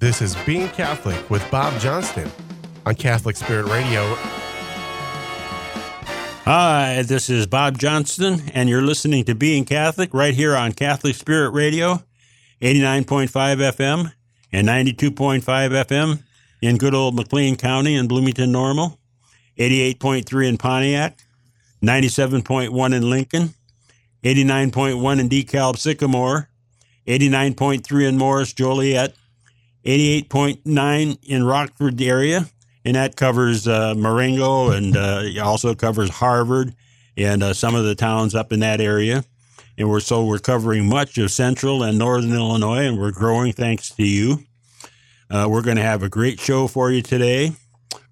This is Being Catholic with Bob Johnston on Catholic Spirit Radio. Hi, this is Bob Johnston, and you're listening to Being Catholic right here on Catholic Spirit Radio, 89.5 FM and 92.5 FM in good old McLean County in Bloomington Normal, 88.3 in Pontiac, 97.1 in Lincoln, 89.1 in DeKalb Sycamore, 89.3 in Morris Joliet, 88.9 in Rockford area, and that covers uh, Marengo and uh, also covers Harvard and uh, some of the towns up in that area. And we're so we're covering much of central and northern Illinois, and we're growing thanks to you. Uh, we're going to have a great show for you today.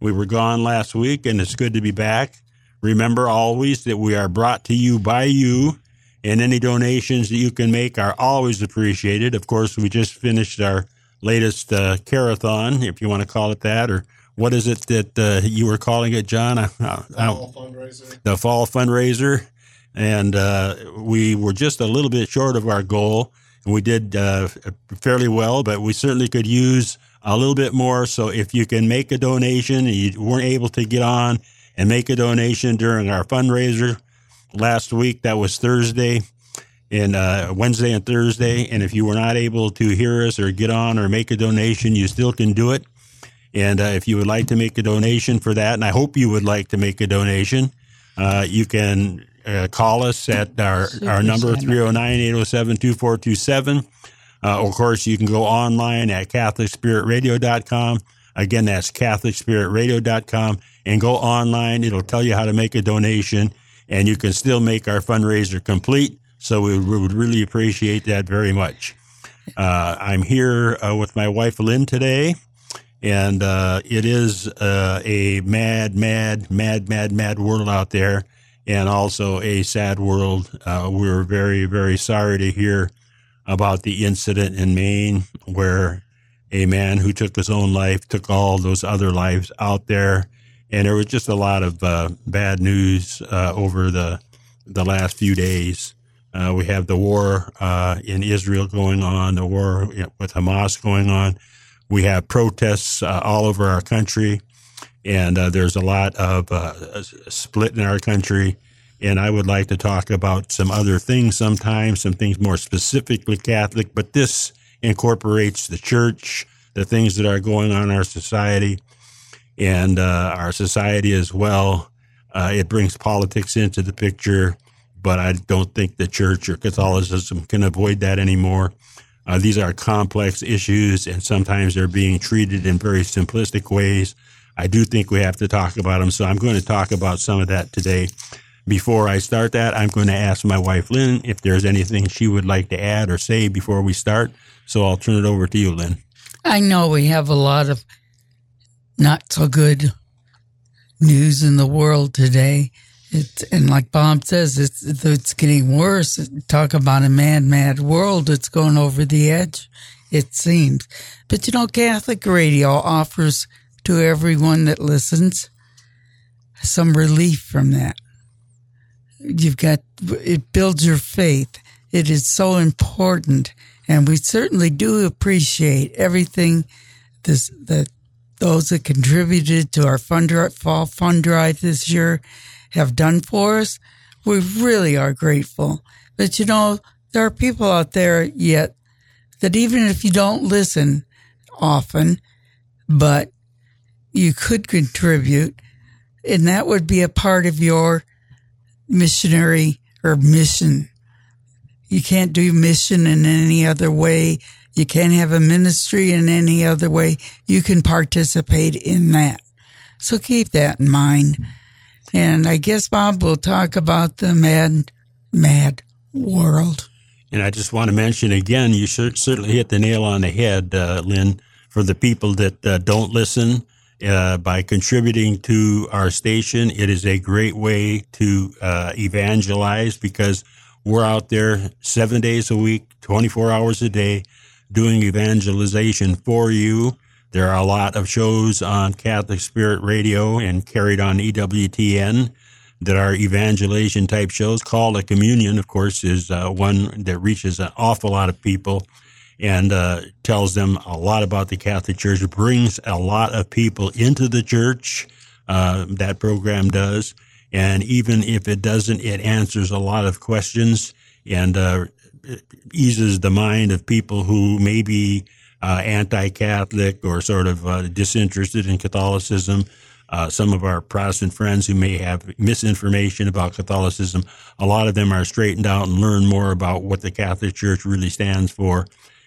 We were gone last week, and it's good to be back. Remember always that we are brought to you by you, and any donations that you can make are always appreciated. Of course, we just finished our latest uh, carathon, if you want to call it that, or what is it that uh, you were calling it, John? Uh, the fall fundraiser. The fall fundraiser. And uh, we were just a little bit short of our goal. And we did uh, fairly well, but we certainly could use a little bit more. So if you can make a donation and you weren't able to get on and make a donation during our fundraiser last week, that was Thursday and uh, Wednesday and Thursday. And if you were not able to hear us or get on or make a donation, you still can do it. And uh, if you would like to make a donation for that, and I hope you would like to make a donation, uh, you can uh, call us at our, our number 309 807 2427. Uh, of course, you can go online at CatholicSpiritRadio.com. Again, that's CatholicSpiritRadio.com and go online. It'll tell you how to make a donation and you can still make our fundraiser complete. So we would really appreciate that very much. Uh, I'm here uh, with my wife Lynn today, and uh, it is uh, a mad, mad, mad, mad, mad world out there, and also a sad world. Uh, we're very, very sorry to hear about the incident in Maine where a man who took his own life took all those other lives out there, and there was just a lot of uh, bad news over the the last few days. Uh, we have the war uh, in Israel going on, the war with Hamas going on. We have protests uh, all over our country, and uh, there's a lot of uh, split in our country. And I would like to talk about some other things sometimes, some things more specifically Catholic, but this incorporates the church, the things that are going on in our society, and uh, our society as well. it brings politics into the picture but I don't think the church or Catholicism can avoid that anymore. Uh, these are complex issues, and sometimes they're being treated in very simplistic ways. I do think we have to talk about them, so I'm going to talk about some of that today. Before I start that, I'm going to ask my wife, Lynn, if there's anything she would like to add or say before we start. So I'll turn it over to you, Lynn. I know we have a lot of not so good news in the world today. And like Bob says, it's it's getting worse. Talk about a mad, mad world. It's going over the edge, it seems. But you know, Catholic radio offers to everyone that listens some relief from that. You've got it builds your faith. It is so important, and we certainly do appreciate everything this that those that contributed to our fund fall fund drive this year have done for us, we really are grateful. But you know, there are people out there yet that even if you don't listen often, but you could contribute, and that would be a part of your missionary or mission. You can't do mission in any other way. You can't have a ministry in any other way. You can participate in that. So keep that in mind. And I guess Bob will talk about the mad, mad world. And I just want to mention again, you certainly hit the nail on the head, uh, Lynn, for the people that uh, don't listen. Uh, by contributing to our station, it is a great way to uh, evangelize because we're out there seven days a week, 24 hours a day, doing evangelization for you there are a lot of shows on Catholic Spirit Radio and carried on EWTN that are evangelization type shows. Call to Communion, of course, is uh, one that reaches an awful lot of people. and uh, tells them a lot about the Catholic Church. Brings a lot of people into the church. Uh, that program does, and even if it doesn't, it answers a lot of questions and uh, eases the mind of people who may be uh, anti-Catholic or sort of uh, disinterested in Catholicism. Uh, some of our Protestant friends who may have misinformation about Catholicism, a lot of them are straightened out and learn more about what the Catholic Church really stands for.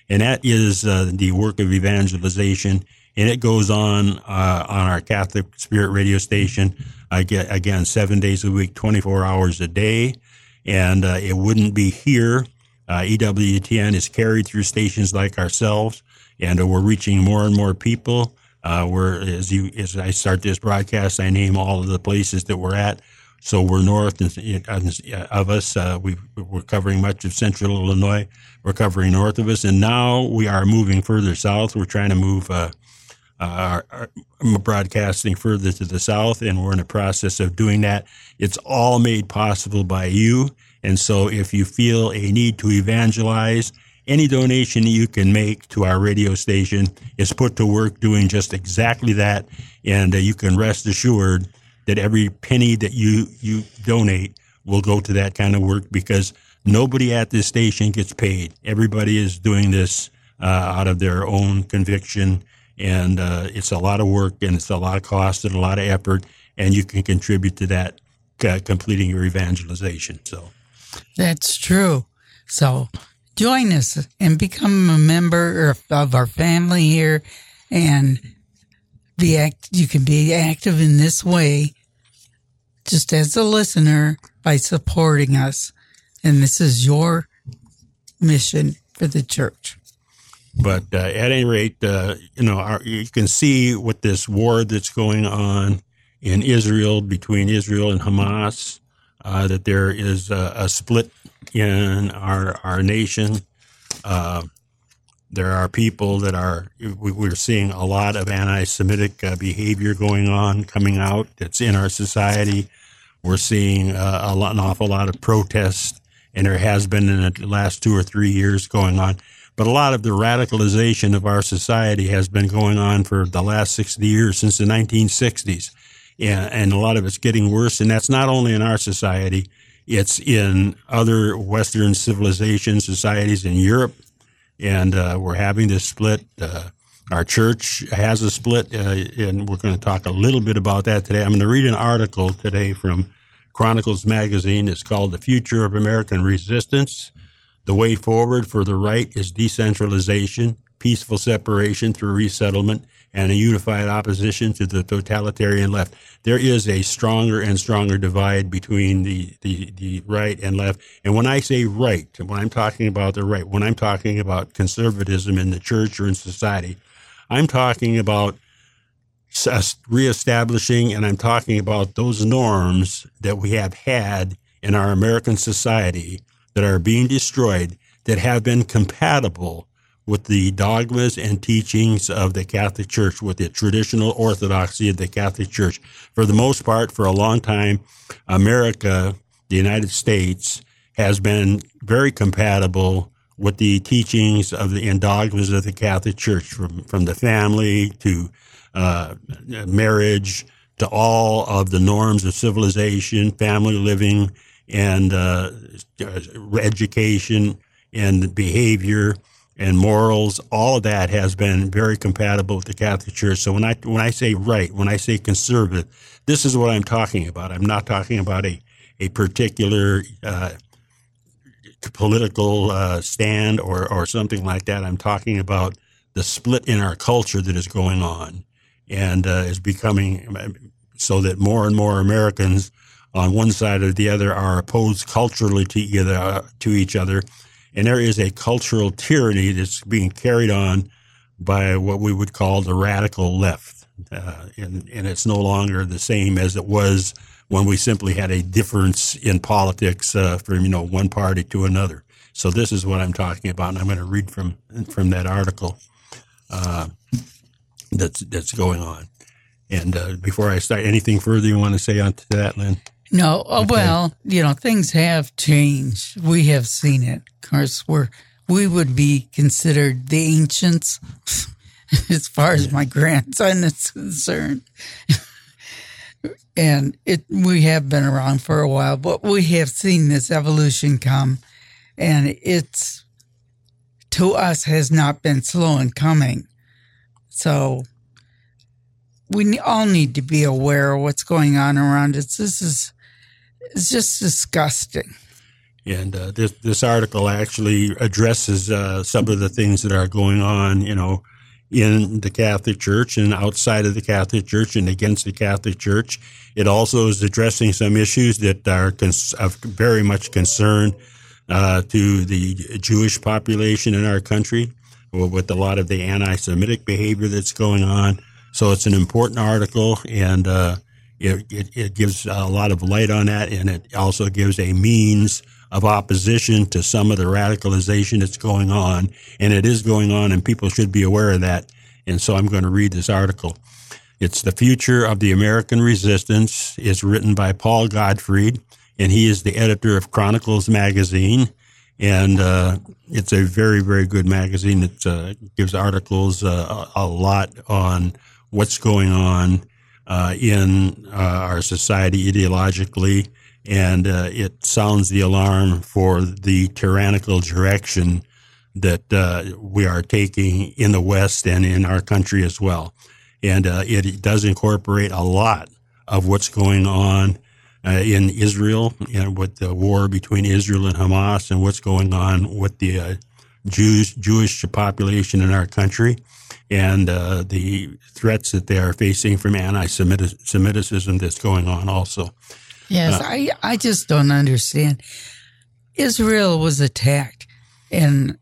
And that is uh, the work of evangelization. And it goes on uh, on our Catholic Spirit radio station, again, seven days a week, 24 hours a day. And uh, it wouldn't be here. EWTN is carried through stations like ourselves and we're reaching more and more people. Uh, we're as you as I start this broadcast, I name all of the places that we're at. So we're north of us. Uh, we are covering much of central Illinois. We're covering north of us, and now we are moving further south. We're trying to move uh, uh, our, our broadcasting further to the south, and we're in the process of doing that. It's all made possible by you. And so, if you feel a need to evangelize, any donation you can make to our radio station is put to work doing just exactly that. And uh, you can rest assured that every penny that you, you donate will go to that kind of work because nobody at this station gets paid. Everybody is doing this uh, out of their own conviction. And uh, it's a lot of work and it's a lot of cost and a lot of effort. And you can contribute to that, uh, completing your evangelization. So that's true. So join us and become a member of our family here. And be act you can be active in this way just as a listener by supporting us. And this is your mission for the church. But uh, at any rate uh, you know our, you can see what this war that's going on in Israel between Israel and Hamas uh, that there is a, a, split in our our nation. Uh, there are people that are we're seeing a lot of anti-Semitic uh, behavior going on, coming out. That's in our society. We're seeing uh, a lot, an awful lot of protest, and there has been in the last two or three years going on. But a lot of the radicalization of our society has been going on for the last 60 years, since the 1960s and, and a lot of it's getting worse. And that's not only in our society, it's in other Western civilization societies in Europe. And uh, we're having this split. Uh, our church has a split, uh, and we're going to talk a little bit about that today. I'm going to read an article today from Chronicles Magazine. It's called The Future of American Resistance. The way forward for the right is decentralization, peaceful separation through resettlement, and a unified opposition to the totalitarian left. There is a stronger and stronger divide between the, the, the right and left. And when I say right, when I'm talking about the right, when I'm talking about conservatism in the church or in society, I'm talking about uh, reestablishing and I'm talking about those norms that we have had in our American society that are being destroyed that have been compatible with the dogmas and teachings of the Catholic Church, with the traditional orthodoxy of the Catholic Church. For the most part, for a long time, America, the United States, has been very compatible with the teachings of the and dogmas of the Catholic Church, from, from the family to uh, marriage to all of the norms of civilization, family living, and uh, education and behavior and morals, all of that has been very compatible with the Catholic Church. So when I when I say right, when I say conservative, this is what I'm talking about. I'm not talking about a a particular uh, political uh, stand or or something like that. I'm talking about the split in our culture that is going on and uh, is becoming so that more and more Americans on one side or the other are opposed culturally to either to each other and there is a cultural tyranny that's being carried on by what we would call the radical left. Uh, and, and it's no longer the same as it was when we simply had a difference in politics uh, from, you know, one party to another. So this is what I'm talking about, and I'm going to read from from that article uh, that's that's going on. And uh, before I start, anything further you want to say on to that, Lynn? No, oh, okay. well, you know, things have changed. We have seen it. Of course, we're we would be considered the ancients as far as my grandson is concerned. and it we have been around for a while, but we have seen this evolution come and it's to us has not been slow in coming. So we all need to be aware of what's going on around us. This is it's just disgusting. And uh, this this article actually addresses uh, some of the things that are going on, you know, in the Catholic Church and outside of the Catholic Church and against the Catholic Church. It also is addressing some issues that are cons- of very much concern uh, to the Jewish population in our country, with a lot of the anti-Semitic behavior that's going on. So it's an important article, and uh, it, it, it gives a lot of light on that, and it also gives a means of opposition to some of the radicalization that's going on. And it is going on, and people should be aware of that. And so I'm going to read this article. It's The Future of the American Resistance. It's written by Paul Gottfried, and he is the editor of Chronicles Magazine. And uh, it's a very, very good magazine It uh, gives articles uh, a lot on what's going on uh, in uh, our society ideologically and uh, it sounds the alarm for the tyrannical direction that uh, we are taking in the West and in our country as well. And uh, it does incorporate a lot of what's going on uh, in Israel and with the war between Israel and Hamas and what's going on with the Jews, Jewish population in our country and uh, the threats that they are facing from anti-Semitism that's going on also. Yes, uh, I I just don't understand. Israel was attacked, and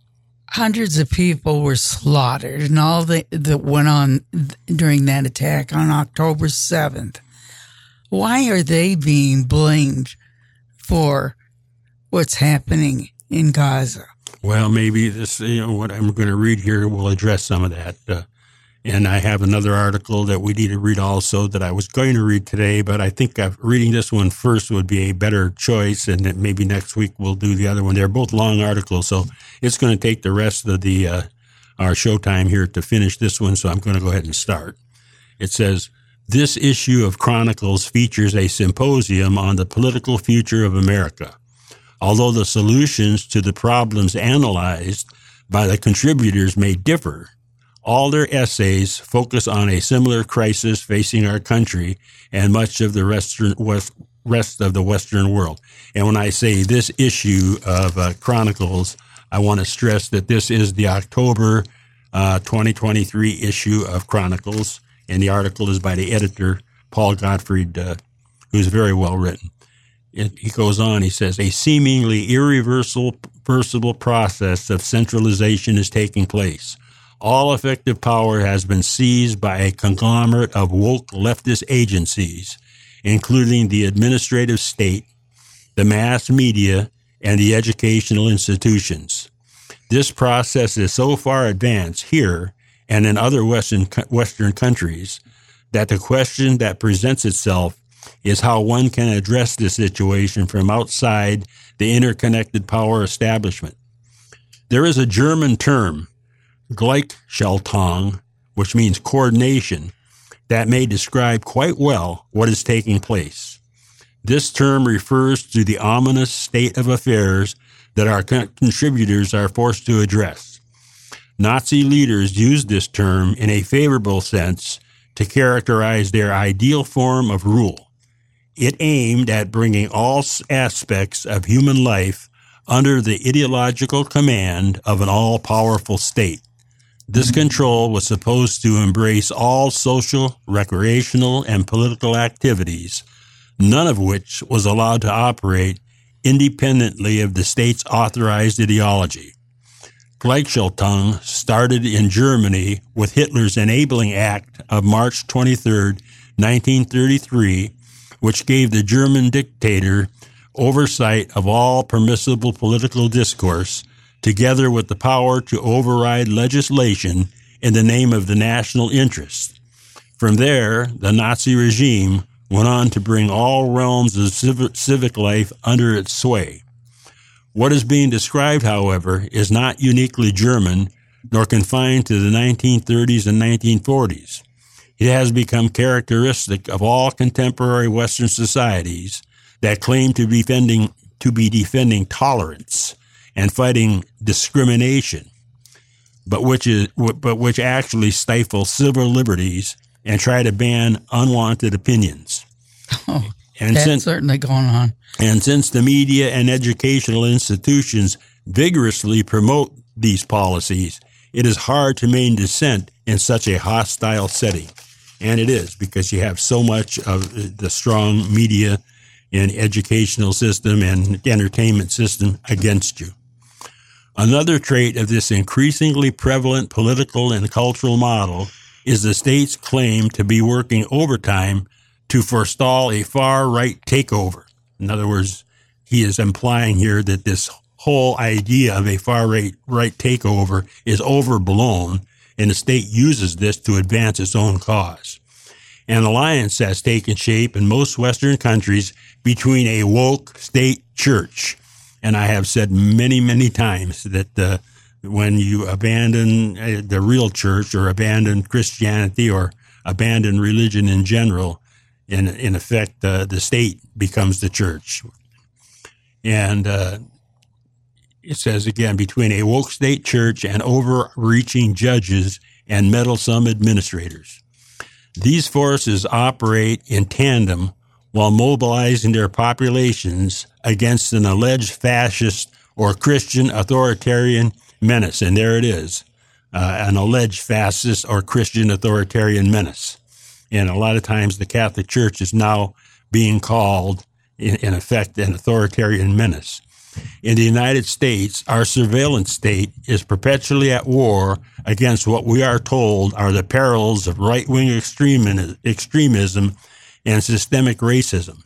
hundreds of people were slaughtered, and all the, that went on during that attack on October seventh. Why are they being blamed for what's happening in Gaza? Well, maybe this, you know, what I'm going to read here will address some of that. Uh, and I have another article that we need to read also that I was going to read today, but I think reading this one first would be a better choice. And maybe next week we'll do the other one. They're both long articles. So it's going to take the rest of the, uh, our showtime here to finish this one. So I'm going to go ahead and start. It says, this issue of Chronicles features a symposium on the political future of America. Although the solutions to the problems analyzed by the contributors may differ, all their essays focus on a similar crisis facing our country and much of the rest, of the Western world. And when I say this issue of uh, Chronicles, I want to stress that this is the October uh, 2023 issue of Chronicles, and the article is by the editor, Paul Gottfried, uh, who's very well written. It, he goes on, he says, a seemingly irreversible process of centralization is taking place all effective power has been seized by a conglomerate of woke leftist agencies, including the administrative state, the mass media, and the educational institutions. This process is so far advanced here and in other Western, Western countries that the question that presents itself is how one can address this situation from outside the interconnected power establishment. There is a German term Gleichschaltung, which means coordination, that may describe quite well what is taking place. This term refers to the ominous state of affairs that our contributors are forced to address. Nazi leaders used this term in a favorable sense to characterize their ideal form of rule. It aimed at bringing all aspects of human life under the ideological command of an all powerful state. This hmm. control was supposed to embrace all social, recreational, and political activities, none of which was allowed to operate independently of the state's authorized ideology. Gleichschaltung started in Germany with Hitler's Enabling Act of March 23, 1933, which gave the German dictator oversight of all permissible political discourse together with the power to override legislation in the name of the national interest. From there, the Nazi regime went on to bring all realms of civic life under its sway. What is being described, however, is not uniquely German nor confined to the 1930s and 1940s. It has become characteristic of all contemporary Western societies that claim to be defending, to be defending tolerance and fighting discrimination, but which is, but which actually stifle civil liberties and try to ban unwanted opinions. Oh, And that's since, certainly going on. and since the media and educational institutions vigorously promote these policies, it is hard to maintain dissent in such a hostile setting. And it is because you have so much of the strong media and educational system and entertainment system against you. Another trait of this increasingly prevalent political and cultural model is the state's claim to be working overtime to forestall a far right takeover. In other words, he is implying here that this whole idea of a far right, right takeover is overblown and the state uses this to advance its own cause. An alliance has taken shape in most Western countries between a woke state church. And I have said many, many times that uh, when you abandon uh, the real church or abandon Christianity or abandon religion in general, in, in effect, uh, the state becomes the church. And uh, it says again, between a woke state church and overreaching judges and meddlesome administrators. These forces operate in tandem while mobilizing their populations against an alleged fascist or Christian authoritarian menace. And there it is, uh, an alleged fascist or Christian authoritarian menace. And a lot of times the Catholic Church is now being called, in, in effect, an authoritarian menace. In the United States, our surveillance state is perpetually at war against what we are told are the perils of right wing extremism and systemic racism.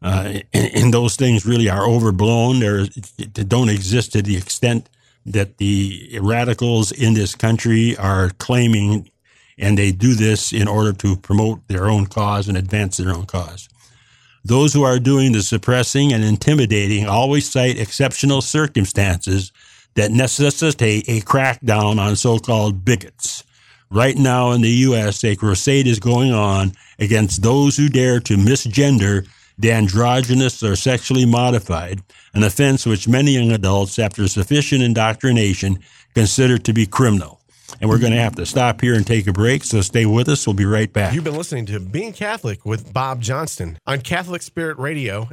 Uh, and, and, those things really are overblown. They're, they don't exist to the extent that the radicals in this country are claiming, and they do this in order to promote their own cause and advance their own cause. Those who are doing the suppressing and intimidating always cite exceptional circumstances that necessitate a crackdown on so-called bigots. Right now in the U.S., a crusade is going on against those who dare to misgender the androgynous or sexually modified, an offense which many young adults, after sufficient indoctrination, consider to be criminal. And we're going to have to stop here and take a break, so stay with us. We'll be right back. You've been listening to Being Catholic with Bob Johnston on Catholic Spirit Radio.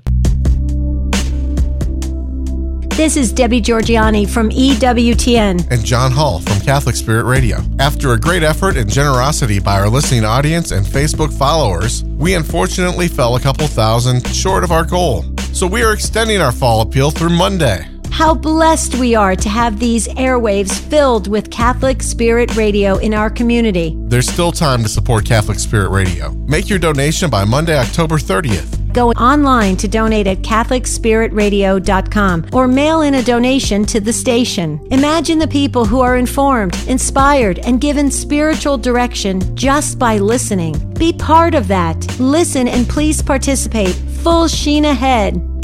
This is Debbie Georgianni from EWTN. and John Hall from Catholic Spirit Radio. After a great effort and generosity by our listening audience and Facebook followers, we unfortunately fell a couple thousand short of our goal. So we are extending our fall appeal through Monday. How blessed we are to have these airwaves filled with Catholic Spirit Radio in our community. There's still time to support Catholic Spirit Radio. Make your donation by Monday, October 30th. Go online to donate at CatholicSpiritRadio.com or mail in a donation to the station. Imagine the people who are informed, inspired, and given spiritual direction just by listening. Be part of that. Listen and please participate. Full sheen ahead.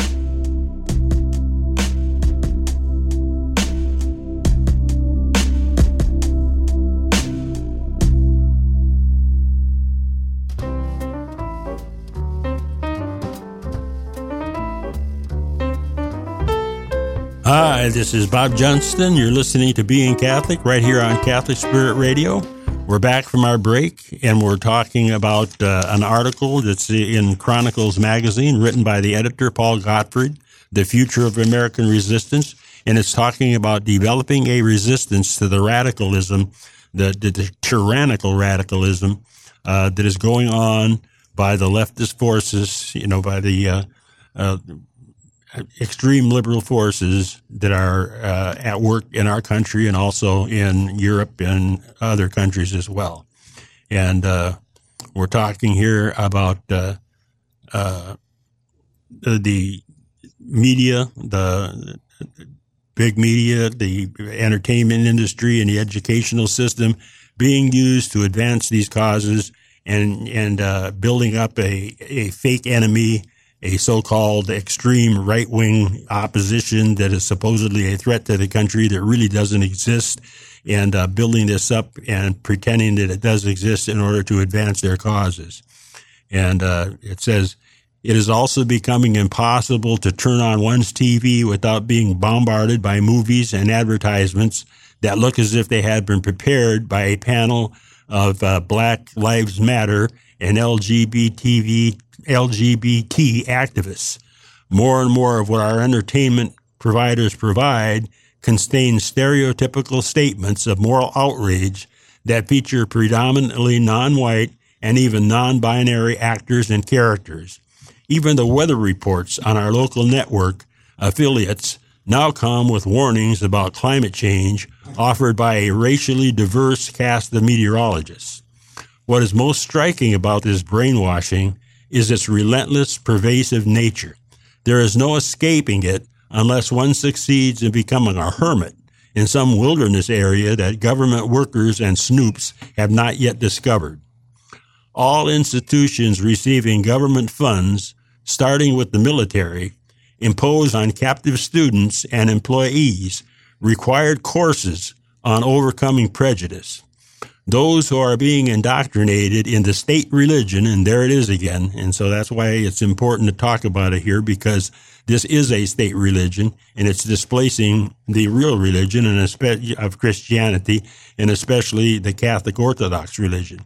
Hi, this is Bob Johnston. You're listening to Being Catholic right here on Catholic Spirit Radio. We're back from our break and we're talking about uh, an article that's in Chronicles magazine written by the editor Paul Gottfried, The Future of American Resistance. And it's talking about developing a resistance to the radicalism, the, the, the tyrannical radicalism uh, that is going on by the leftist forces, you know, by the uh, uh, extreme liberal forces that are uh, at work in our country and also in Europe and other countries as well. And uh, we're talking here about uh, uh the media, the big media, the entertainment industry, and the educational system being used to advance these causes and and uh, building up a, a fake enemy a so-called extreme right-wing opposition that is supposedly a threat to the country that really doesn't exist and uh, building this up and pretending that it does exist in order to advance their causes. And uh, it says, it is also becoming impossible to turn on one's TV without being bombarded by movies and advertisements that look as if they had been prepared by a panel of uh, Black Lives Matter and LGBT, LGBT activists. More and more of what our entertainment providers provide contain stereotypical statements of moral outrage that feature predominantly non-white and even non-binary actors and characters. Even the weather reports on our local network affiliates now come with warnings about climate change offered by a racially diverse cast of meteorologists. What is most striking about this brainwashing is its relentless, pervasive nature. There is no escaping it unless one succeeds in becoming a hermit in some wilderness area that government workers and snoops have not yet discovered. All institutions receiving government funds, starting with the military, impose on captive students and employees required courses on overcoming prejudice. Those who are being indoctrinated in the state religion, and there it is again, and so that's why it's important to talk about it here because this is a state religion and it's displacing the real religion and especially of Christianity and especially the Catholic Orthodox religion.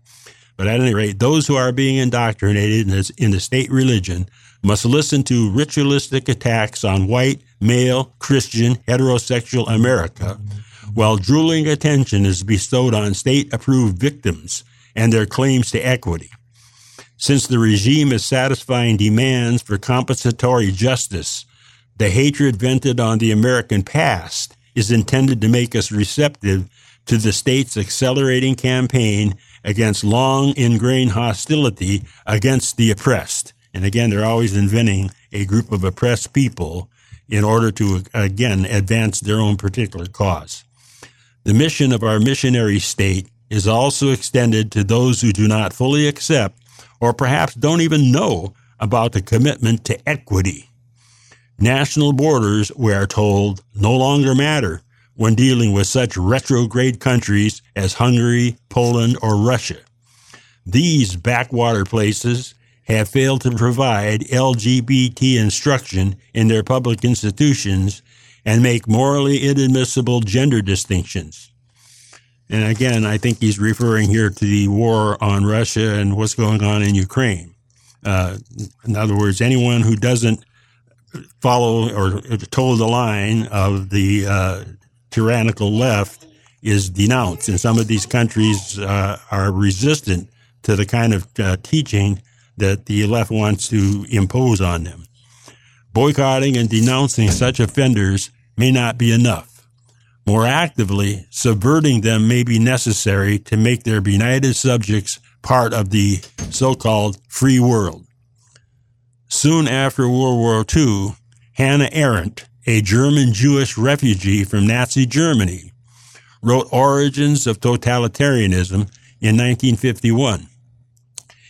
But at any rate, those who are being indoctrinated in the state religion must listen to ritualistic attacks on white, male, Christian, heterosexual America, while drooling attention is bestowed on state approved victims and their claims to equity. Since the regime is satisfying demands for compensatory justice, the hatred vented on the American past is intended to make us receptive to the state's accelerating campaign against long ingrained hostility against the oppressed. And again, they're always inventing a group of oppressed people in order to, again, advance their own particular cause. The mission of our missionary state is also extended to those who do not fully accept or perhaps don't even know about the commitment to equity. National borders, we are told, no longer matter when dealing with such retrograde countries as Hungary, Poland, or Russia. These backwater places have failed to provide LGBT instruction in their public institutions and make morally inadmissible gender distinctions. And again, I think he's referring here to the war on Russia and what's going on in Ukraine. Uh, in other words, anyone who doesn't follow or toe the line of the uh, tyrannical left is denounced. And some of these countries uh, are resistant to the kind of uh, teaching that the left wants to impose on them. Boycotting and denouncing such offenders may not be enough. More actively, subverting them may be necessary to make their benighted subjects part of the so-called free world. Soon after World War II, Hannah Arendt, a German Jewish refugee from Nazi Germany, wrote Origins of Totalitarianism in 1951,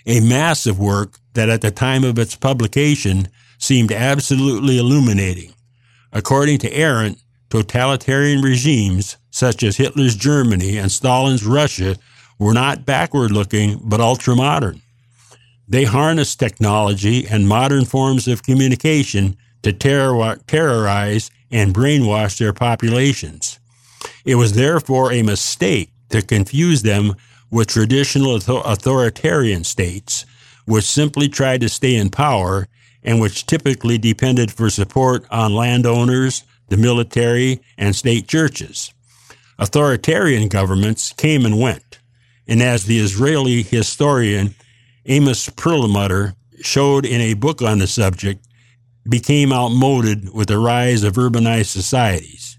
a massive work that at the time of its publication seemed absolutely illuminating. According to Arendt, totalitarian regimes such as Hitler's Germany and Stalin's Russia were not backward looking, but ultra modern. They harnessed technology and modern forms of communication to terror- terrorize and brainwash their populations. It was therefore a mistake to confuse them with traditional authoritarian states, which simply tried to stay in power and which typically depended for support on landowners, the military, and state churches. Authoritarian governments came and went, and as the Israeli historian Amos Perlmutter showed in a book on the subject, became outmoded with the rise of urbanized societies.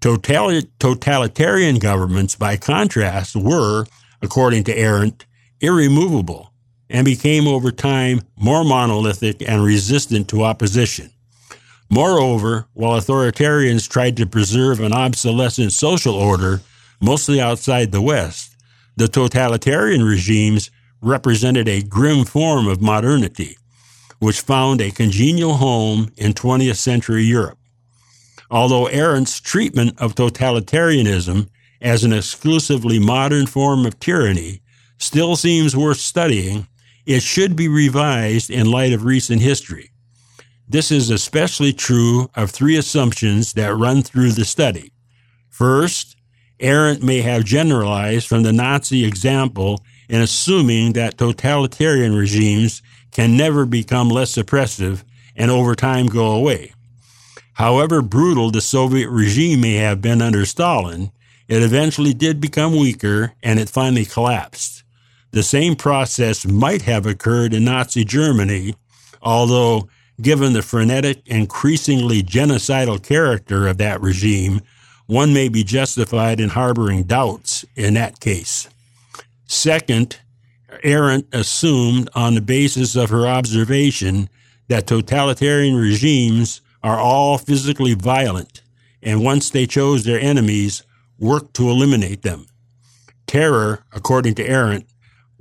Totalitarian governments, by contrast, were, according to Arendt, irremovable and became over time more monolithic and resistant to opposition. Moreover, while authoritarians tried to preserve an obsolescent social order, mostly outside the West, the totalitarian regimes represented a grim form of modernity. which found a congenial home in 20th century Europe. Although Arendt's treatment of totalitarianism as an exclusively modern form of tyranny still seems worth studying, it should be revised in light of recent history. This is especially true of three assumptions that run through the study. First, Arendt may have generalized from the Nazi example in assuming that totalitarian regimes can never become less oppressive and over time go away. However brutal the Soviet regime may have been under Stalin, it eventually did become weaker and it finally collapsed. The same process might have occurred in Nazi Germany, although given the frenetic, increasingly genocidal character of that regime, one may be justified in harboring doubts in that case. Second, Arendt assumed on the basis of her observation that totalitarian regimes are all physically violent, and once they chose their enemies, worked to eliminate them. Terror, according to Arendt,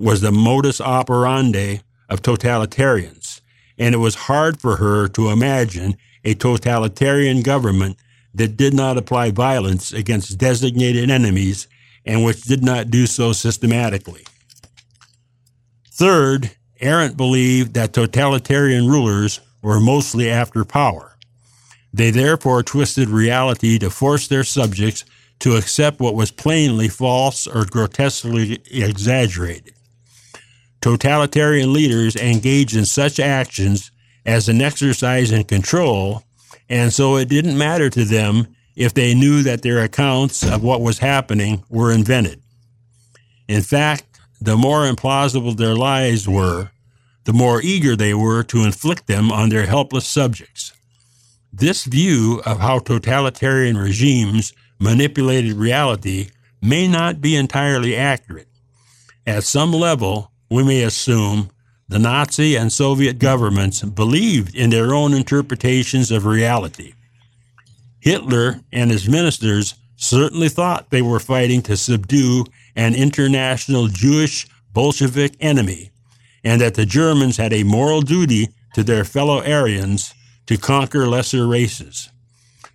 was the modus operandi of totalitarians, and it was hard for her to imagine a totalitarian government that did not apply violence against designated enemies and which did not do so systematically. Third, Arendt believed that totalitarian rulers were mostly after power. They therefore twisted reality to force their subjects to accept what was plainly false or grotesquely exaggerated. Totalitarian leaders engaged in such actions as an exercise in control, and so it didn't matter to them if they knew that their accounts of what was happening were invented. In fact, the more implausible their lies were, the more eager they were to inflict them on their helpless subjects. This view of how totalitarian regimes manipulated reality may not be entirely accurate. At some level, we may assume the Nazi and Soviet governments believed in their own interpretations of reality. Hitler and his ministers certainly thought they were fighting to subdue an international Jewish Bolshevik enemy, and that the Germans had a moral duty to their fellow Aryans to conquer lesser races.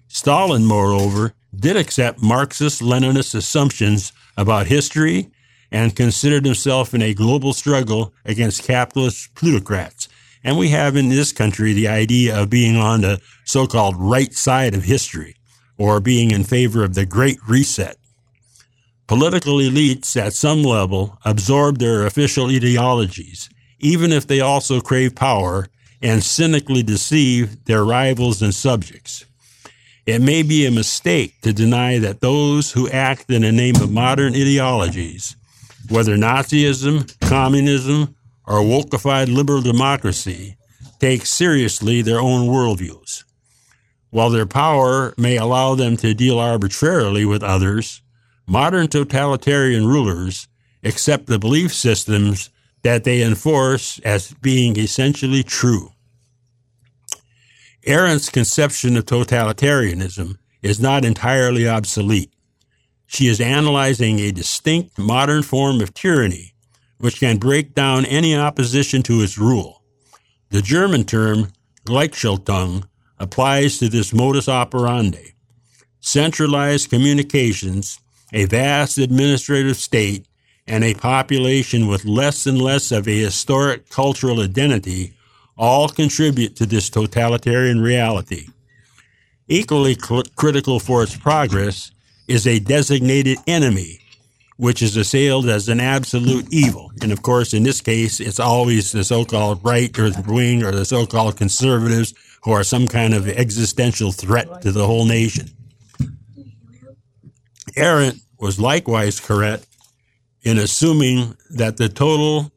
Stalin, moreover, did accept Marxist Leninist assumptions about history and considered himself in a global struggle against capitalist plutocrats. And we have in this country the idea of being on the so-called right side of history or being in favor of the Great Reset. Political elites at some level absorb their official ideologies, even if they also crave power and cynically deceive their rivals and subjects. It may be a mistake to deny that those who act in the name of modern ideologies, whether Nazism, communism, or wokeified liberal democracy, take seriously their own worldviews. While their power may allow them to deal arbitrarily with others, modern totalitarian rulers accept the belief systems that they enforce as being essentially true. Arendt's conception of totalitarianism is not entirely obsolete. She is analyzing a distinct modern form of tyranny which can break down any opposition to its rule. The German term Gleichschaltung applies to this modus operandi. Centralized communications, a vast administrative state, and a population with less and less of a historic cultural identity all contribute to this totalitarian reality. Equally cl- critical for its progress is a designated enemy, which is assailed as an absolute evil. And of course, in this case, it's always the so-called right or the wing or the so-called conservatives who are some kind of existential threat to the whole nation. Arendt was likewise correct in assuming that the total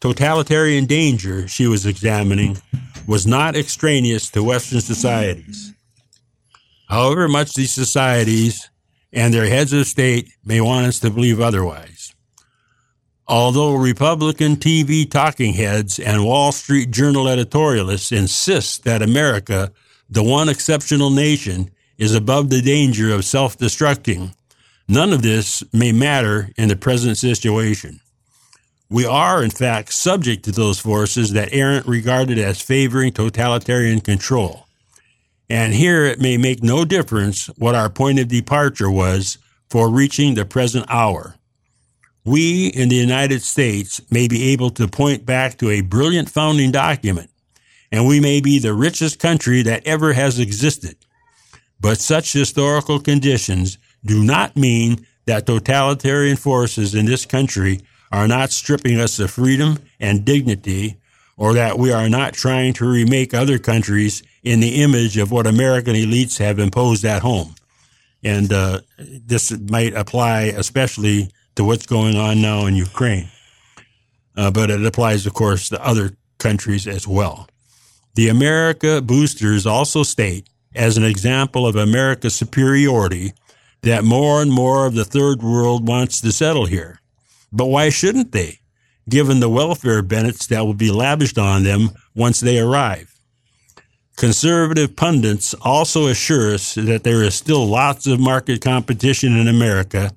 totalitarian danger she was examining was not extraneous to Western societies. However much these societies and their heads of state may want us to believe otherwise. Although Republican TV talking heads and Wall Street Journal editorialists insist that America, the one exceptional nation, is above the danger of self destructing, none of this may matter in the present situation. we are, in fact, subject to those forces that Arendt regarded as favoring totalitarian control. And here it may make no difference what our point of departure was for reaching the present hour. We in the United States may be able to point back to a brilliant founding document, and we may be the richest country that ever has existed. But such historical conditions do not mean that totalitarian forces in this country are not stripping us of freedom and dignity, or that we are not trying to remake other countries in the image of what American elites have imposed at home. And uh, this might apply especially to what's going on now in Ukraine. Uh, but it applies, of course, to other countries as well. The America boosters also state, as an example of America's superiority, that more and more of the third world wants to settle here. But why shouldn't they, given the welfare benefits that will be lavished on them once they arrive? Conservative pundits also assure us that there is still lots of market competition in America,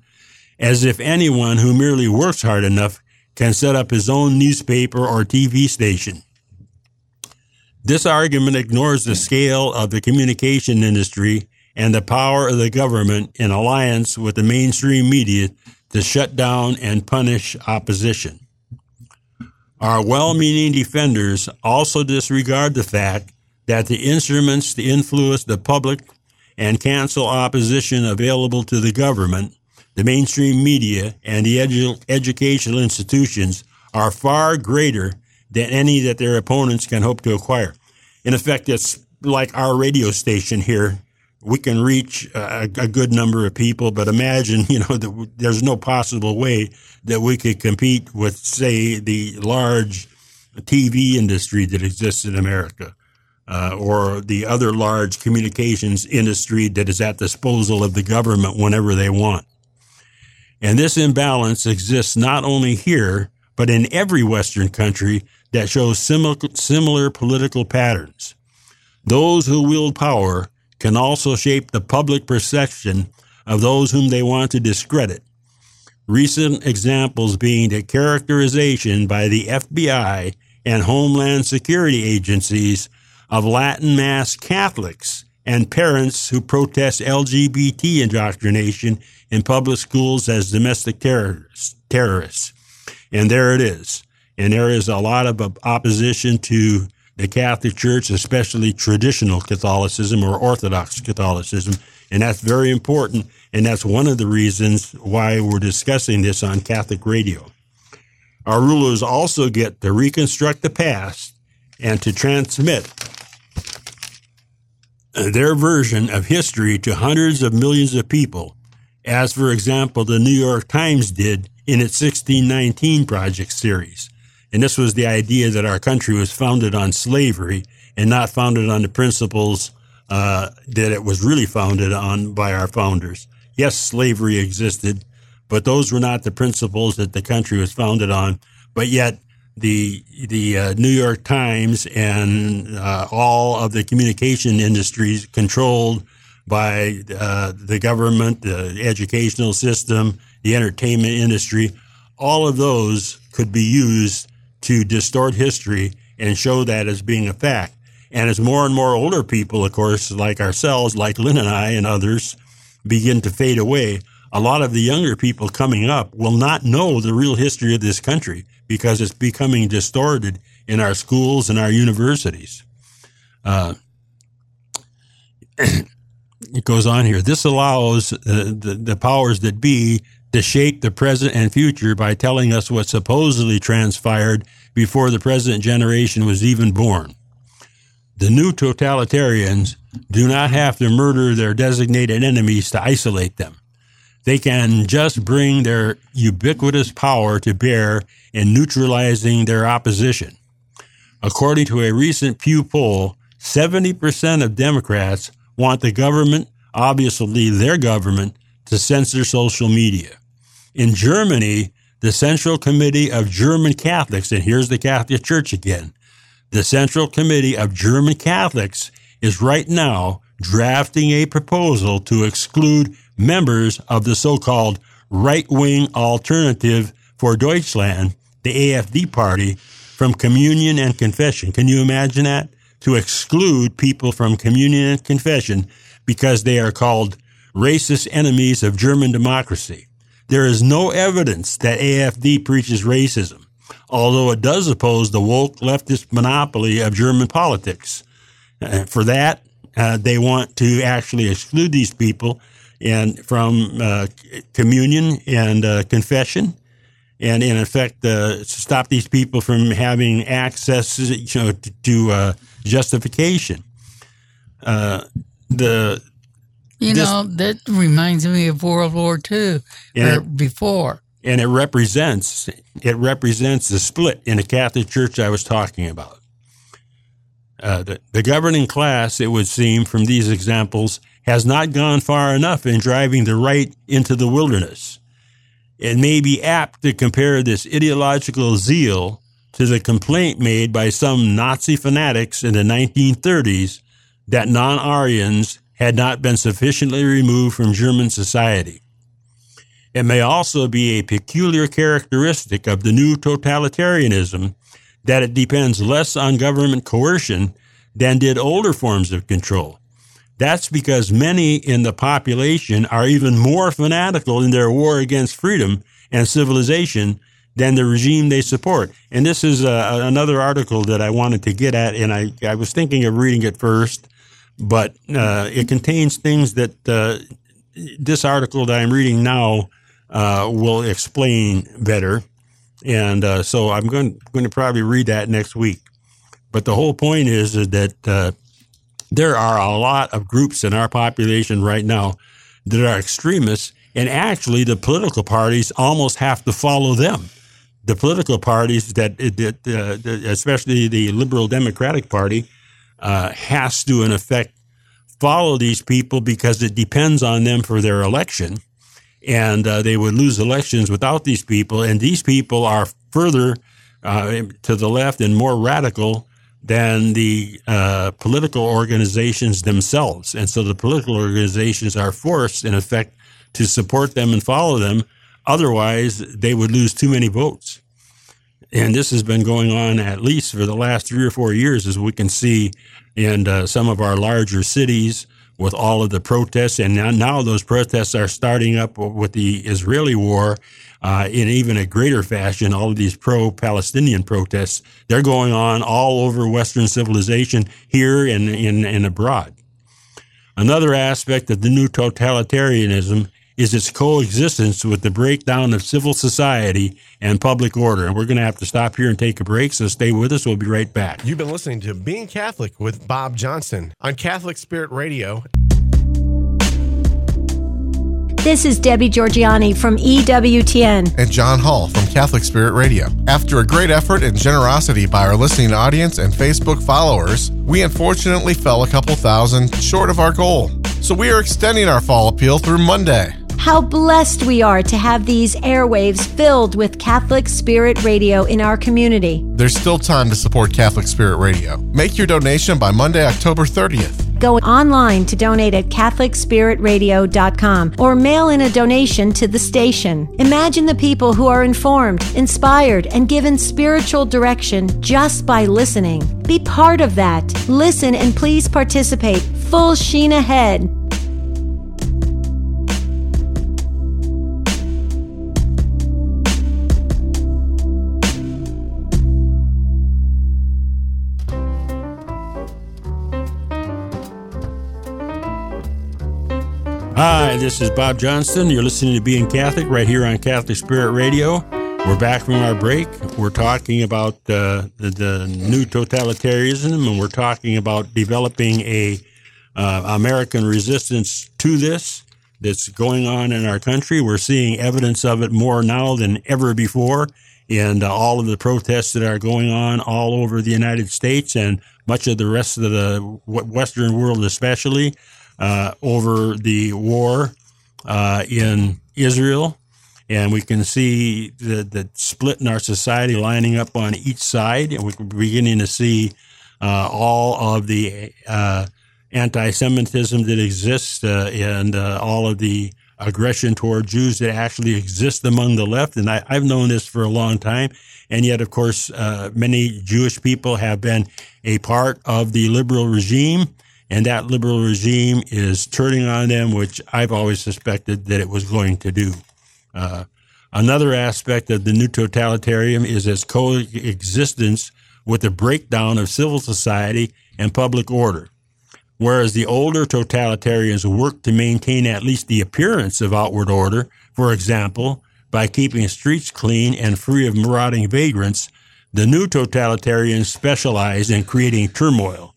as if anyone who merely works hard enough can set up his own newspaper or TV station. This argument ignores the scale of the communication industry and the power of the government in alliance with the mainstream media to shut down and punish opposition. Our well meaning defenders also disregard the fact that the instruments to influence the public and cancel opposition available to the government, the mainstream media, and the edu- educational institutions are far greater than any that their opponents can hope to acquire. In effect, it's like our radio station here. We can reach a, a good number of people, but imagine, you know, that there's no possible way that we could compete with, say, the large TV industry that exists in America uh, or the other large communications industry that is at the disposal of the government whenever they want. And this imbalance exists not only here, but in every Western country that shows similar, similar political patterns. Those who wield power can also shape the public perception of those whom they want to discredit. Recent examples being the characterization by the FBI and Homeland Security agencies of Latin Mass Catholics and parents who protest LGBT indoctrination in public schools as domestic terrorists. And there it is. And there is a lot of opposition to the Catholic Church, especially traditional Catholicism or Orthodox Catholicism. And that's very important. And that's one of the reasons why we're discussing this on Catholic radio. Our rulers also get to reconstruct the past and to transmit their version of history to hundreds of millions of people, as for example the New York Times did in its 1619 Project series. And this was the idea that our country was founded on slavery and not founded on the principles uh, that it was really founded on by our founders. Yes, slavery existed, but those were not the principles that the country was founded on. But yet, the the uh, New York Times and uh, all of the communication industries controlled by uh, the government, the educational system, the entertainment industry, all of those could be used to distort history and show that as being a fact. And as more and more older people, of course, like ourselves, like Lynn and I and others, begin to fade away, a lot of the younger people coming up will not know the real history of this country because it's becoming distorted in our schools and our universities. Uh, it goes on here. This allows uh, the, the powers that be to shape the present and future by telling us what supposedly transpired before the present generation was even born. The new totalitarians do not have to murder their designated enemies to isolate them. They can just bring their ubiquitous power to bear in neutralizing their opposition. According to a recent Pew poll, 70% of Democrats want the government, obviously their government, to censor social media. In Germany, the Central Committee of German Catholics, and here's the Catholic Church again, the Central Committee of German Catholics is right now drafting a proposal to exclude members of the so-called right-wing alternative for Deutschland, the AFD party from communion and confession. Can you imagine that? To exclude people from communion and confession because they are called racist enemies of German democracy. There is no evidence that AFD preaches racism, although it does oppose the woke leftist monopoly of German politics. Uh, for that, uh, they want to actually exclude these people and from uh, communion and uh, confession, and in effect, uh, stop these people from having access, you know, to, to uh, justification. the you this, know, that reminds me of World War II or before. And it represents it represents the split in the Catholic Church I was talking about. Uh, the, the governing class, it would seem from these examples, has not gone far enough in driving the right into the wilderness. It may be apt to compare this ideological zeal to the complaint made by some Nazi fanatics in the 1930s that non Aryans had not been sufficiently removed from German society. It may also be a peculiar characteristic of the new totalitarianism that it depends less on government coercion than did older forms of control. That's because many in the population are even more fanatical in their war against freedom and civilization than the regime they support. And this is uh, another article that I wanted to get at, and I, I was thinking of reading it first but uh, it contains things that uh, this article that I'm reading now uh, will explain better. And uh, so I'm going, going to probably read that next week. But the whole point is, is that uh, there are a lot of groups in our population right now that are extremists, and actually the political parties almost have to follow them. The political parties that, that uh, especially the Liberal Democratic Party, uh, has to, in effect, follow these people because it depends on them for their election. And uh, they would lose elections without these people. And these people are further uh, to the left and more radical than the uh, political organizations themselves. And so the political organizations are forced, in effect, to support them and follow them. Otherwise, they would lose too many votes. And this has been going on at least for the last three or four years, as we can see in uh, some of our larger cities with all of the protests. And now, now those protests are starting up with the Israeli war uh, in even a greater fashion. All of these pro Palestinian protests, they're going on all over Western civilization here and, and, and abroad. Another aspect of the new totalitarianism is its coexistence with the breakdown of civil society and public order. And we're going to have to stop here and take a break, so stay with us. We'll be right back. You've been listening to Being Catholic with Bob Johnston on Catholic Spirit Radio. This is Debbie Georgianni from EWTN. And John Hall from Catholic Spirit Radio. After a great effort and generosity by our listening audience and Facebook followers, we unfortunately fell a couple thousand short of our goal. So we are extending our fall appeal through Monday. How blessed we are to have these airwaves filled with Catholic Spirit Radio in our community. There's still time to support Catholic Spirit Radio. Make your donation by Monday, October 30th. Go online to donate at CatholicSpiritRadio.com or mail in a donation to the station. Imagine the people who are informed, inspired, and given spiritual direction just by listening. Be part of that. Listen and please participate. Full sheen ahead. Hi, this is Bob Johnston. You're listening to Being Catholic right here on Catholic Spirit Radio. We're back from our break. We're talking about uh, the, the, new totalitarianism, and we're talking about developing a uh, American resistance to this that's going on in our country. We're seeing evidence of it more now than ever before in uh, all of the protests that are going on all over the United States and much of the rest of the Western world, especially uh, over the war uh, in Israel. And we can see the, the split in our society lining up on each side. And we're beginning to see uh, all of the uh, anti Semitism that exists uh, and all of the aggression toward Jews that actually exists among the left. And I, have known this for a long time. And yet, of course, uh, many Jewish people have been a part of the liberal regime. And that liberal regime is turning on them, which I've always suspected that it was going to do. Uh, another aspect of the new totalitarian is its coexistence with the breakdown of civil society and public order. Whereas the older totalitarians worked to maintain at least the appearance of outward order, for example, by keeping streets clean and free of marauding vagrants, the new totalitarians specialize in creating turmoil.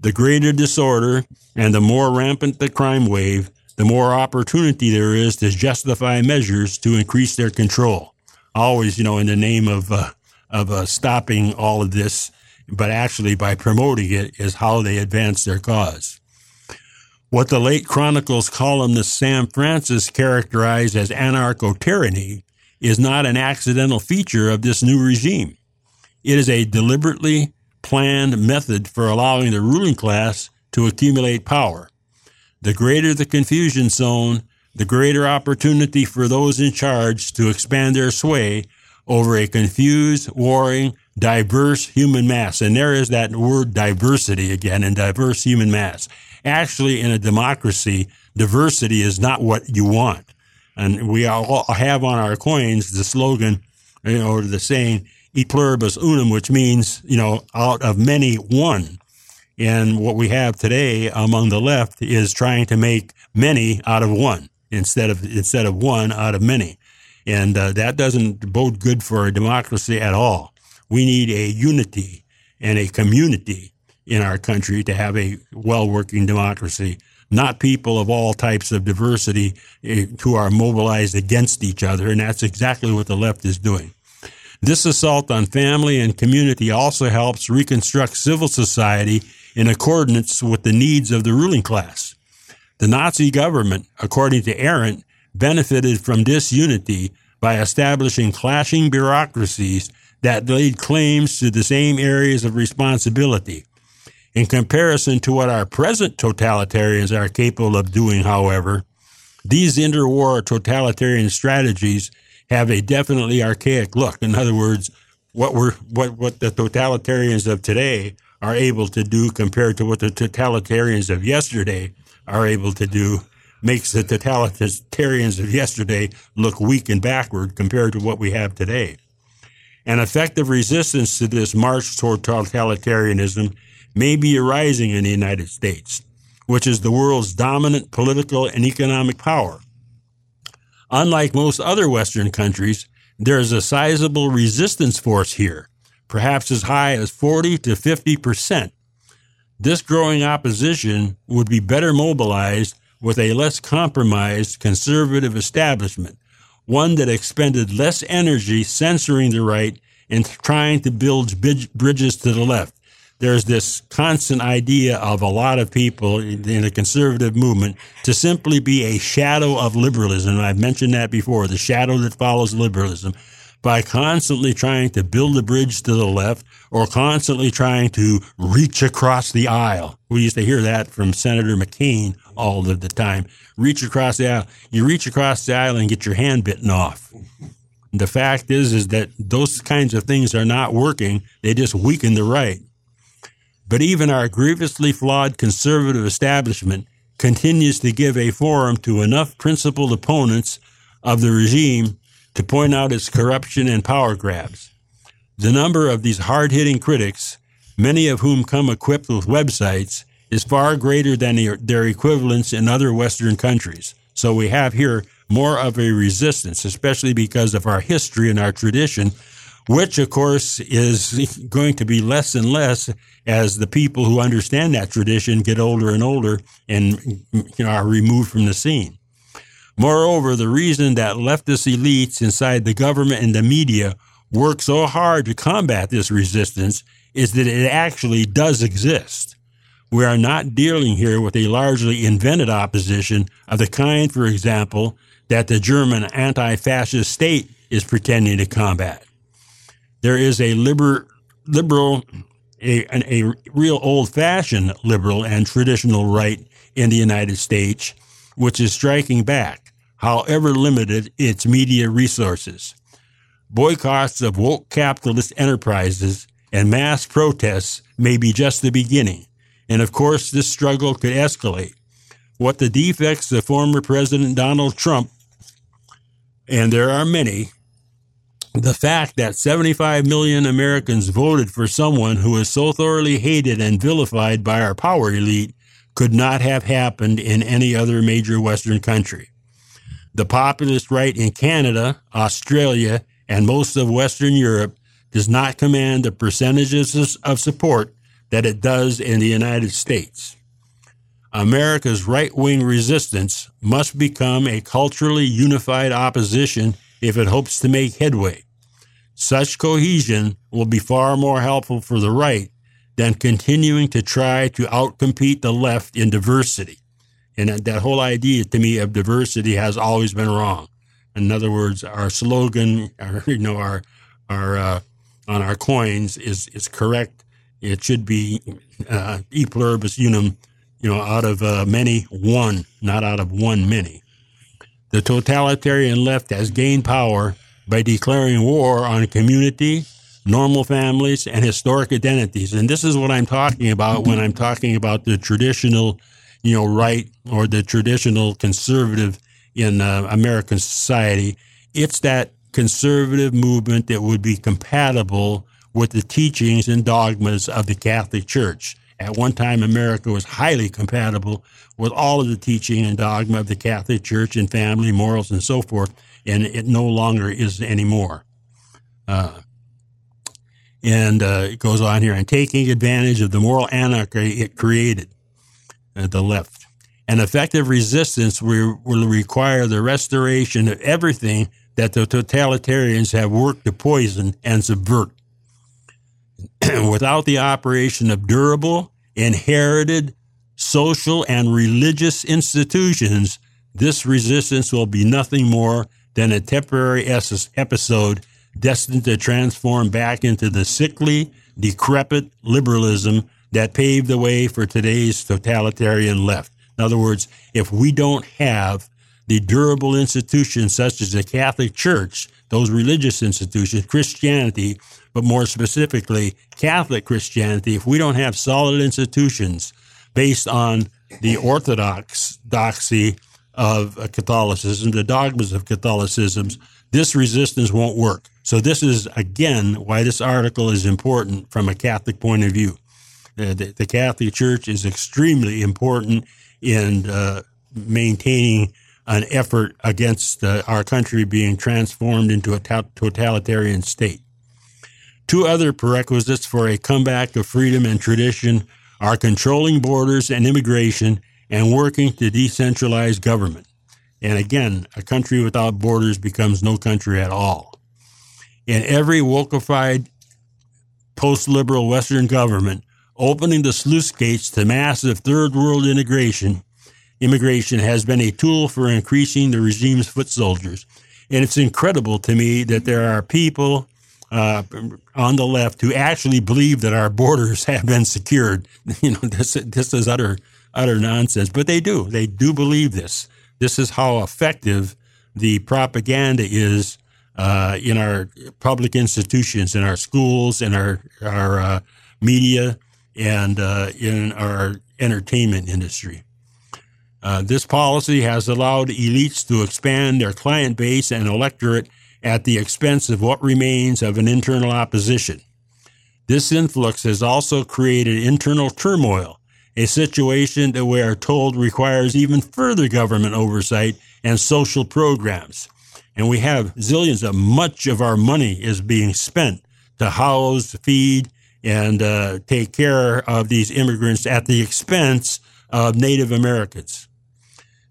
The greater disorder and the more rampant the crime wave, the more opportunity there is to justify measures to increase their control. Always, you know, in the name of uh, of uh, stopping all of this but actually by promoting it is how they advance their cause. What the late Chronicles columnist Sam Francis characterized as anarcho tyranny is not an accidental feature of this new regime. It is a deliberately planned method for allowing the ruling class to accumulate power. The greater the confusion zone, the greater opportunity for those in charge to expand their sway over a confused, warring, diverse human mass. And there is that word diversity again and diverse human mass. Actually, in a democracy, diversity is not what you want. And we all have on our coins the slogan, you know, or the saying, e pluribus unum, which means, you know, out of many, one. And what we have today among the left is trying to make many out of one instead of, instead of one out of many. And uh, that doesn't bode good for a democracy at all. We need a unity and a community in our country to have a well working democracy, not people of all types of diversity eh, who are mobilized against each other. And that's exactly what the left is doing. This assault on family and community also helps reconstruct civil society in accordance with the needs of the ruling class. The Nazi government, according to Arendt, benefited from disunity by establishing clashing bureaucracies that laid claims to the same areas of responsibility. In comparison to what our present totalitarians are capable of doing, however, these interwar totalitarian strategies have a definitely archaic look. In other words, what we're, what, what the totalitarians of today are able to do compared to what the totalitarians of yesterday are able to do makes the totalitarians of yesterday look weak and backward compared to what we have today. An effective resistance to this march toward totalitarianism may be arising in the United States, which is the world's dominant political and economic power. Unlike most other Western countries, there is a sizable resistance force here, perhaps as high as 40 to 50 percent. This growing opposition would be better mobilized with a less compromised conservative establishment one that expended less energy censoring the right and trying to build bridges to the left. There's this constant idea of a lot of people in the conservative movement to simply be a shadow of liberalism. I've mentioned that before, the shadow that follows liberalism by constantly trying to build a bridge to the left or constantly trying to reach across the aisle. We used to hear that from Senator McCain all of the time. Reach across the aisle. You reach across the aisle and get your hand bitten off. The fact is, is that those kinds of things are not working. They just weaken the right. But even our grievously flawed conservative establishment continues to give a forum to enough principled opponents of the regime to point out its corruption and power grabs. The number of these hard hitting critics, many of whom come equipped with websites, is far greater than their equivalents in other Western countries. So we have here more of a resistance, especially because of our history and our tradition, which of course is going to be less and less as the people who understand that tradition get older and older and you know, are removed from the scene. Moreover, the reason that leftist elites inside the government and the media work so hard to combat this resistance is that it actually does exist. We are not dealing here with a largely invented opposition of the kind, for example, that the German anti-fascist state is pretending to combat. There is a liber, liberal, a, a real old-fashioned liberal and traditional right in the United States, which is striking back however limited its media resources. Boycotts of woke capitalist enterprises and mass protests may be just the beginning. And of course, this struggle could escalate. What the defects of former President Donald Trump, and there are many, the fact that 75 million Americans voted for someone who is so thoroughly hated and vilified by our power elite could not have happened in any other major Western country. The populist right in Canada, Australia, and most of Western Europe does not command the percentages of support that it does in the United States. America's right wing resistance must become a culturally unified opposition if it hopes to make headway. Such cohesion will be far more helpful for the right than continuing to try to outcompete the left in diversity. And that, whole idea to me of diversity has always been wrong. In other words, our slogan, our, you know, our, our, uh, on our coins is, is correct. It should be, uh, e pluribus unum, you know, out of uh, many, one, not out of one, many. The totalitarian left has gained power by declaring war on community, normal families, and historic identities. And this is what I'm talking about when I'm talking about the traditional, you know, right or the traditional conservative in uh, American society. It's that conservative movement that would be compatible with the teachings and dogmas of the Catholic Church. At one time, America was highly compatible with all of the teaching and dogma of the Catholic Church and family, morals, and so forth, and it no longer is anymore. Uh, and uh, it goes on here, and taking advantage of the moral anarchy it created, uh, the left. An effective resistance will, will require the restoration of everything that the totalitarians have worked to poison and subvert. Without the operation of durable, inherited social and religious institutions, this resistance will be nothing more than a temporary episode destined to transform back into the sickly, decrepit liberalism that paved the way for today's totalitarian left. In other words, if we don't have the durable institutions such as the Catholic Church, those religious institutions, Christianity, but more specifically, Catholic Christianity, if we don't have solid institutions based on the orthodox orthodoxy of Catholicism, the dogmas of Catholicism, this resistance won't work. So this is again why this article is important from a Catholic point of view. Uh, the, the, Catholic Church is extremely important in uh, maintaining an effort against uh, our country being transformed into a totalitarian state. Two other prerequisites for a comeback of freedom and tradition are controlling borders and immigration and working to decentralize government. And again, a country without borders becomes no country at all. In every wokeified post liberal Western government, opening the sluice gates to massive third world integration, immigration has been a tool for increasing the regime's foot soldiers. And it's incredible to me that there are people uh, on the left who actually believe that our borders have been secured. You know, this this is utter utter nonsense, but they do. They do believe this. This is how effective the propaganda is uh, in our public institutions, in our schools, in our our uh, media, and uh, in our entertainment industry. Uh, this policy has allowed elites to expand their client base and electorate at the expense of what remains of an internal opposition. This influx has also created internal turmoil, a situation that we are told requires even further government oversight and social programs. And we have zillions of much of our money is being spent to house, feed, and uh, take care of these immigrants at the expense of Native Americans.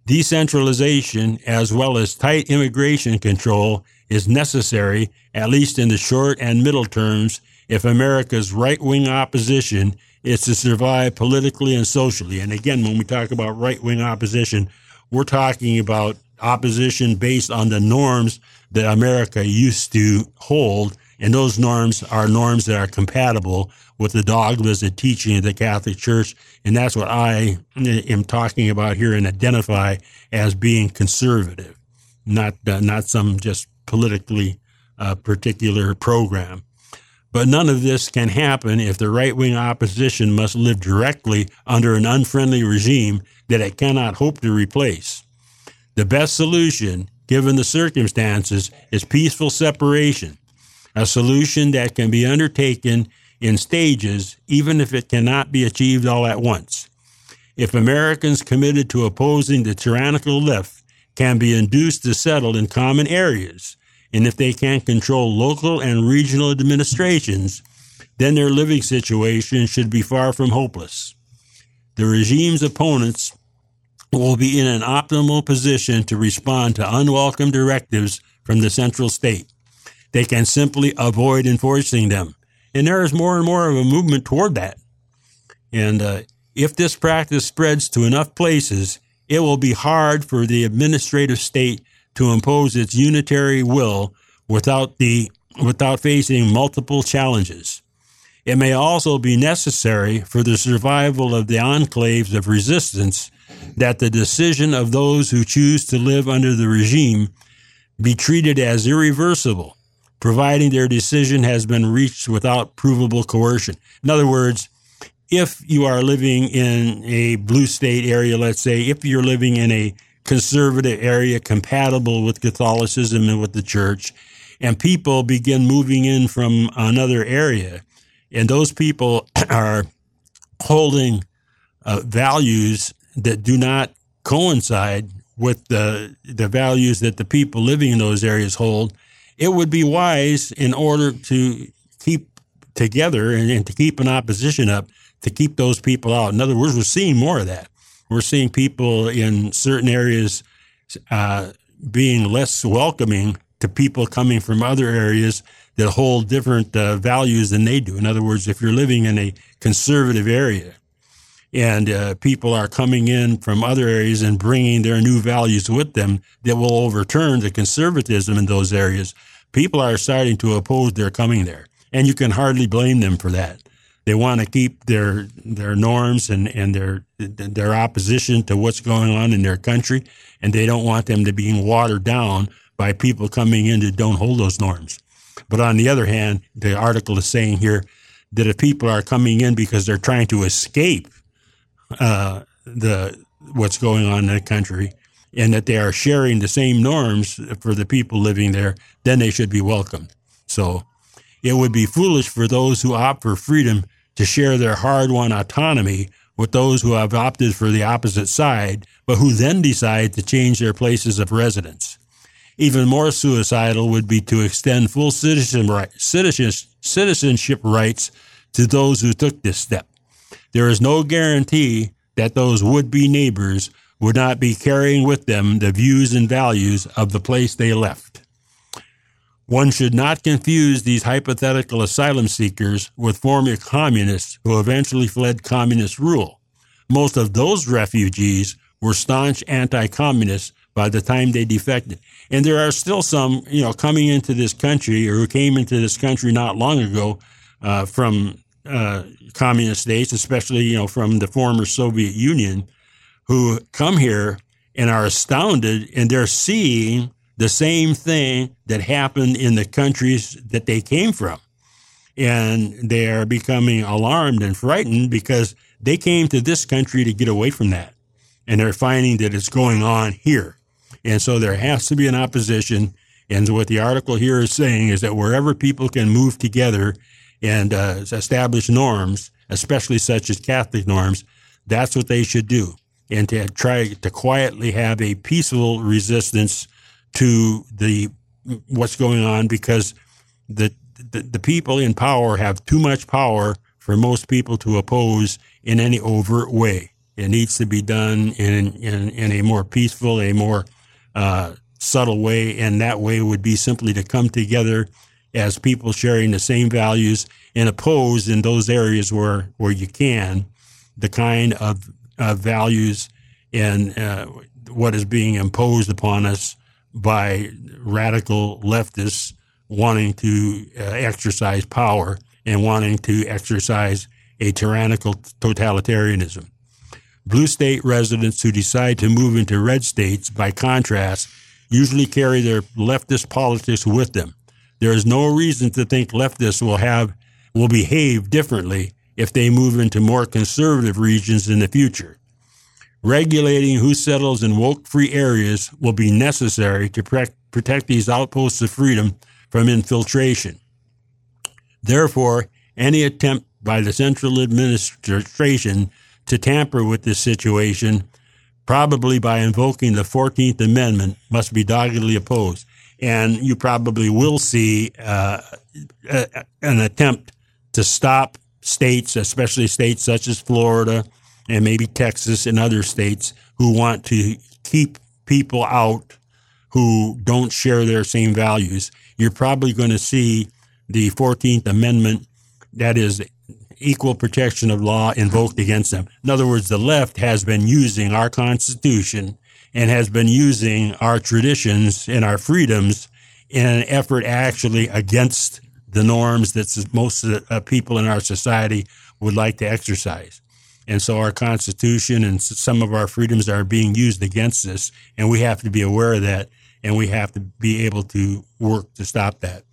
Decentralization, as well as tight immigration control, is necessary, at least in the short and middle terms, if America's right wing opposition is to survive politically and socially. And again, when we talk about right wing opposition, we're talking about opposition based on the norms that America used to hold. And those norms are norms that are compatible with the dogmas and teaching of the Catholic Church. And that's what I am talking about here and identify as being conservative. not uh, not some just politically uh, particular program. But none of this can happen if the right wing opposition must live directly under an unfriendly regime that it cannot hope to replace. The best solution, given the circumstances, is peaceful separation, a solution that can be undertaken in stages, even if it cannot be achieved all at once. If Americans committed to opposing the tyrannical left can be induced to settle in common areas, and if they can't control local and regional administrations, then their living situation should be far from hopeless. The regime's opponents will be in an optimal position to respond to unwelcome directives from the central state. They can simply avoid enforcing them. And there is more and more of a movement toward that. And uh, if this practice spreads to enough places, it will be hard for the administrative state to impose its unitary will without the without facing multiple challenges. It may also be necessary for the survival of the enclaves of resistance that the decision of those who choose to live under the regime be treated as irreversible, providing their decision has been reached without provable coercion. In other words, if you are living in a blue state area, let's say, if you're living in a conservative area compatible with Catholicism and with the church, and people begin moving in from another area, and those people are holding uh, values that do not coincide with the the values that the people living in those areas hold, it would be wise in order to keep together and, and to keep an opposition up to keep those people out. In other words, we're seeing more of that we're seeing people in certain areas uh, being less welcoming to people coming from other areas that hold different uh, values than they do. In other words, if you're living in a conservative area and uh, people are coming in from other areas and bringing their new values with them that will overturn the conservatism in those areas, people are starting to oppose their coming there. And you can hardly blame them for that. They want to keep their their norms and, and their their opposition to what's going on in their country, and they don't want them to be watered down by people coming in that don't hold those norms. But on the other hand, the article is saying here that if people are coming in because they're trying to escape uh, the what's going on in the country, and that they are sharing the same norms for the people living there, then they should be welcomed. So it would be foolish for those who opt for freedom to share their hard won autonomy with those who have opted for the opposite side, but who then decide to change their places of residence. Even more suicidal would be to extend full citizen right, citizenship rights to those who took this step. There is no guarantee that those would be neighbors would not be carrying with them the views and values of the place they left. One should not confuse these hypothetical asylum seekers with former communists who eventually fled communist rule. Most of those refugees were staunch anti-communists by the time they defected. And there are still some, you know, coming into this country or who came into this country not long ago uh, from uh, communist states, especially, you know, from the former Soviet Union, who come here and are astounded and they're seeing the same thing that happened in the countries that they came from. And they are becoming alarmed and frightened because they came to this country to get away from that. And they're finding that it's going on here. And so there has to be an opposition. And what the article here is saying is that wherever people can move together and uh, establish norms, especially such as Catholic norms, that's what they should do. And to try to quietly have a peaceful resistance to the what's going on because the, the, the people in power have too much power for most people to oppose in any overt way. It needs to be done in in, in a more peaceful, a more uh, subtle way, and that way would be simply to come together as people sharing the same values and oppose in those areas where where you can the kind of uh, values and uh, what is being imposed upon us by radical leftists wanting to uh, exercise power and wanting to exercise a tyrannical totalitarianism. Blue state residents who decide to move into red states, by contrast, usually carry their leftist politics with them. There is no reason to think leftists will have will behave differently if they move into more conservative regions in the future. Regulating who settles in woke free areas will be necessary to protect these outposts of freedom from infiltration. Therefore, any attempt by the central administration to tamper with this situation, probably by invoking the 14th Amendment, must be doggedly opposed. And you probably will see uh, a, an attempt to stop states, especially states such as Florida and maybe Texas and other states, who want to keep people out who don't share their same values. You're probably going to see the 14th Amendment, that is equal protection of law invoked against them. In other words, the left has been using our Constitution and has been using our traditions and our freedoms in an effort actually against the norms that most of the uh, people in our society would like to exercise. And so our Constitution and some of our freedoms are being used against us, and we have to be aware of that, and we have to be able to work to stop that.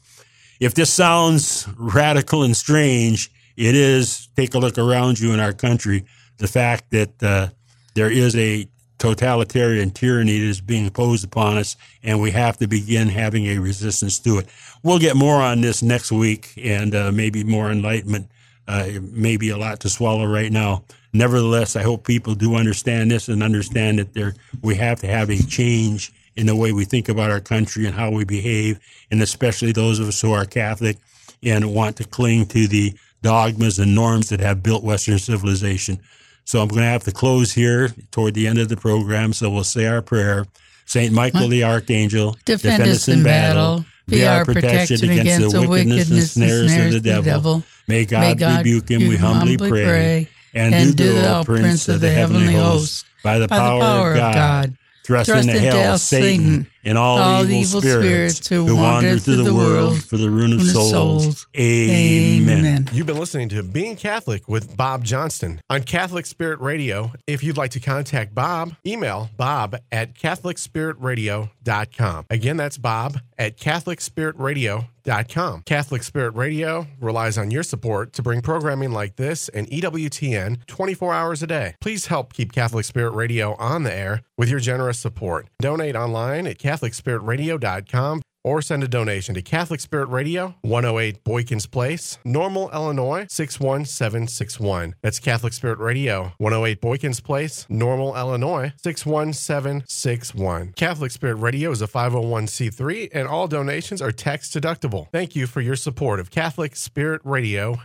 If this sounds radical and strange, it is. Take a look around you in our country. The fact that uh, there is a totalitarian tyranny that is being imposed upon us, and we have to begin having a resistance to it. We'll get more on this next week, and uh, maybe more enlightenment. Uh, maybe a lot to swallow right now. Nevertheless, I hope people do understand this and understand that there we have to have a change in the way we think about our country and how we behave, and especially those of us who are Catholic and want to cling to the dogmas and norms that have built Western civilization. So I'm going to have to close here toward the end of the program. So we'll say our prayer. Saint Michael the Archangel, defend, defend us in battle. battle. Be our protection against, against the wickedness and snares of the devil. May, God May God rebuke him, we humbly pray. pray. And, and do thou, Prince of the heavenly host, by the power, the power of God, God thrust, thrust into hell Satan and all, all evil, evil spirits, spirits who, who wander through the world for the ruin of souls. souls. Amen. Amen. You've been listening to Being Catholic with Bob Johnston on Catholic Spirit Radio. If you'd like to contact Bob, email bob at catholicspiritradio.com. Again, that's bob at catholicspiritradio.com. Catholic Spirit Radio relies on your support to bring programming like this and EWTN 24 hours a day. Please help keep Catholic Spirit Radio on the air with your generous support. Donate online at CatholicSpiritRadio.com or send a donation to Catholic Spirit Radio, 108 Boykins Place, Normal, Illinois 61761. That's Catholic Spirit Radio, 108 Boykins Place, Normal, Illinois 61761. Catholic Spirit Radio is a 501c3 and all donations are tax deductible. Thank you for your support of Catholic Spirit Radio